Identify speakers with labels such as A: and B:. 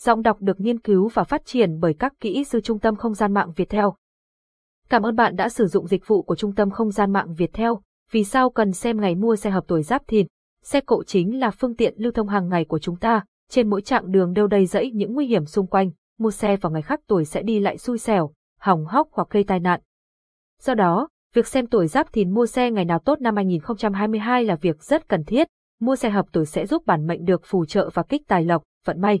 A: giọng đọc được nghiên cứu và phát triển bởi các kỹ sư Trung tâm Không gian mạng Việt Theo. Cảm ơn bạn đã sử dụng dịch vụ của Trung tâm Không gian mạng Việt Theo. Vì sao cần xem ngày mua xe hợp tuổi giáp thìn? Xe cộ chính là phương tiện lưu thông hàng ngày của chúng ta, trên mỗi chặng đường đều đầy rẫy những nguy hiểm xung quanh, mua xe vào ngày khác tuổi sẽ đi lại xui xẻo, hỏng hóc hoặc gây tai nạn. Do đó, việc xem tuổi giáp thìn mua xe ngày nào tốt năm 2022 là việc rất cần thiết, mua xe hợp tuổi sẽ giúp bản mệnh được phù trợ và kích tài lộc, vận may.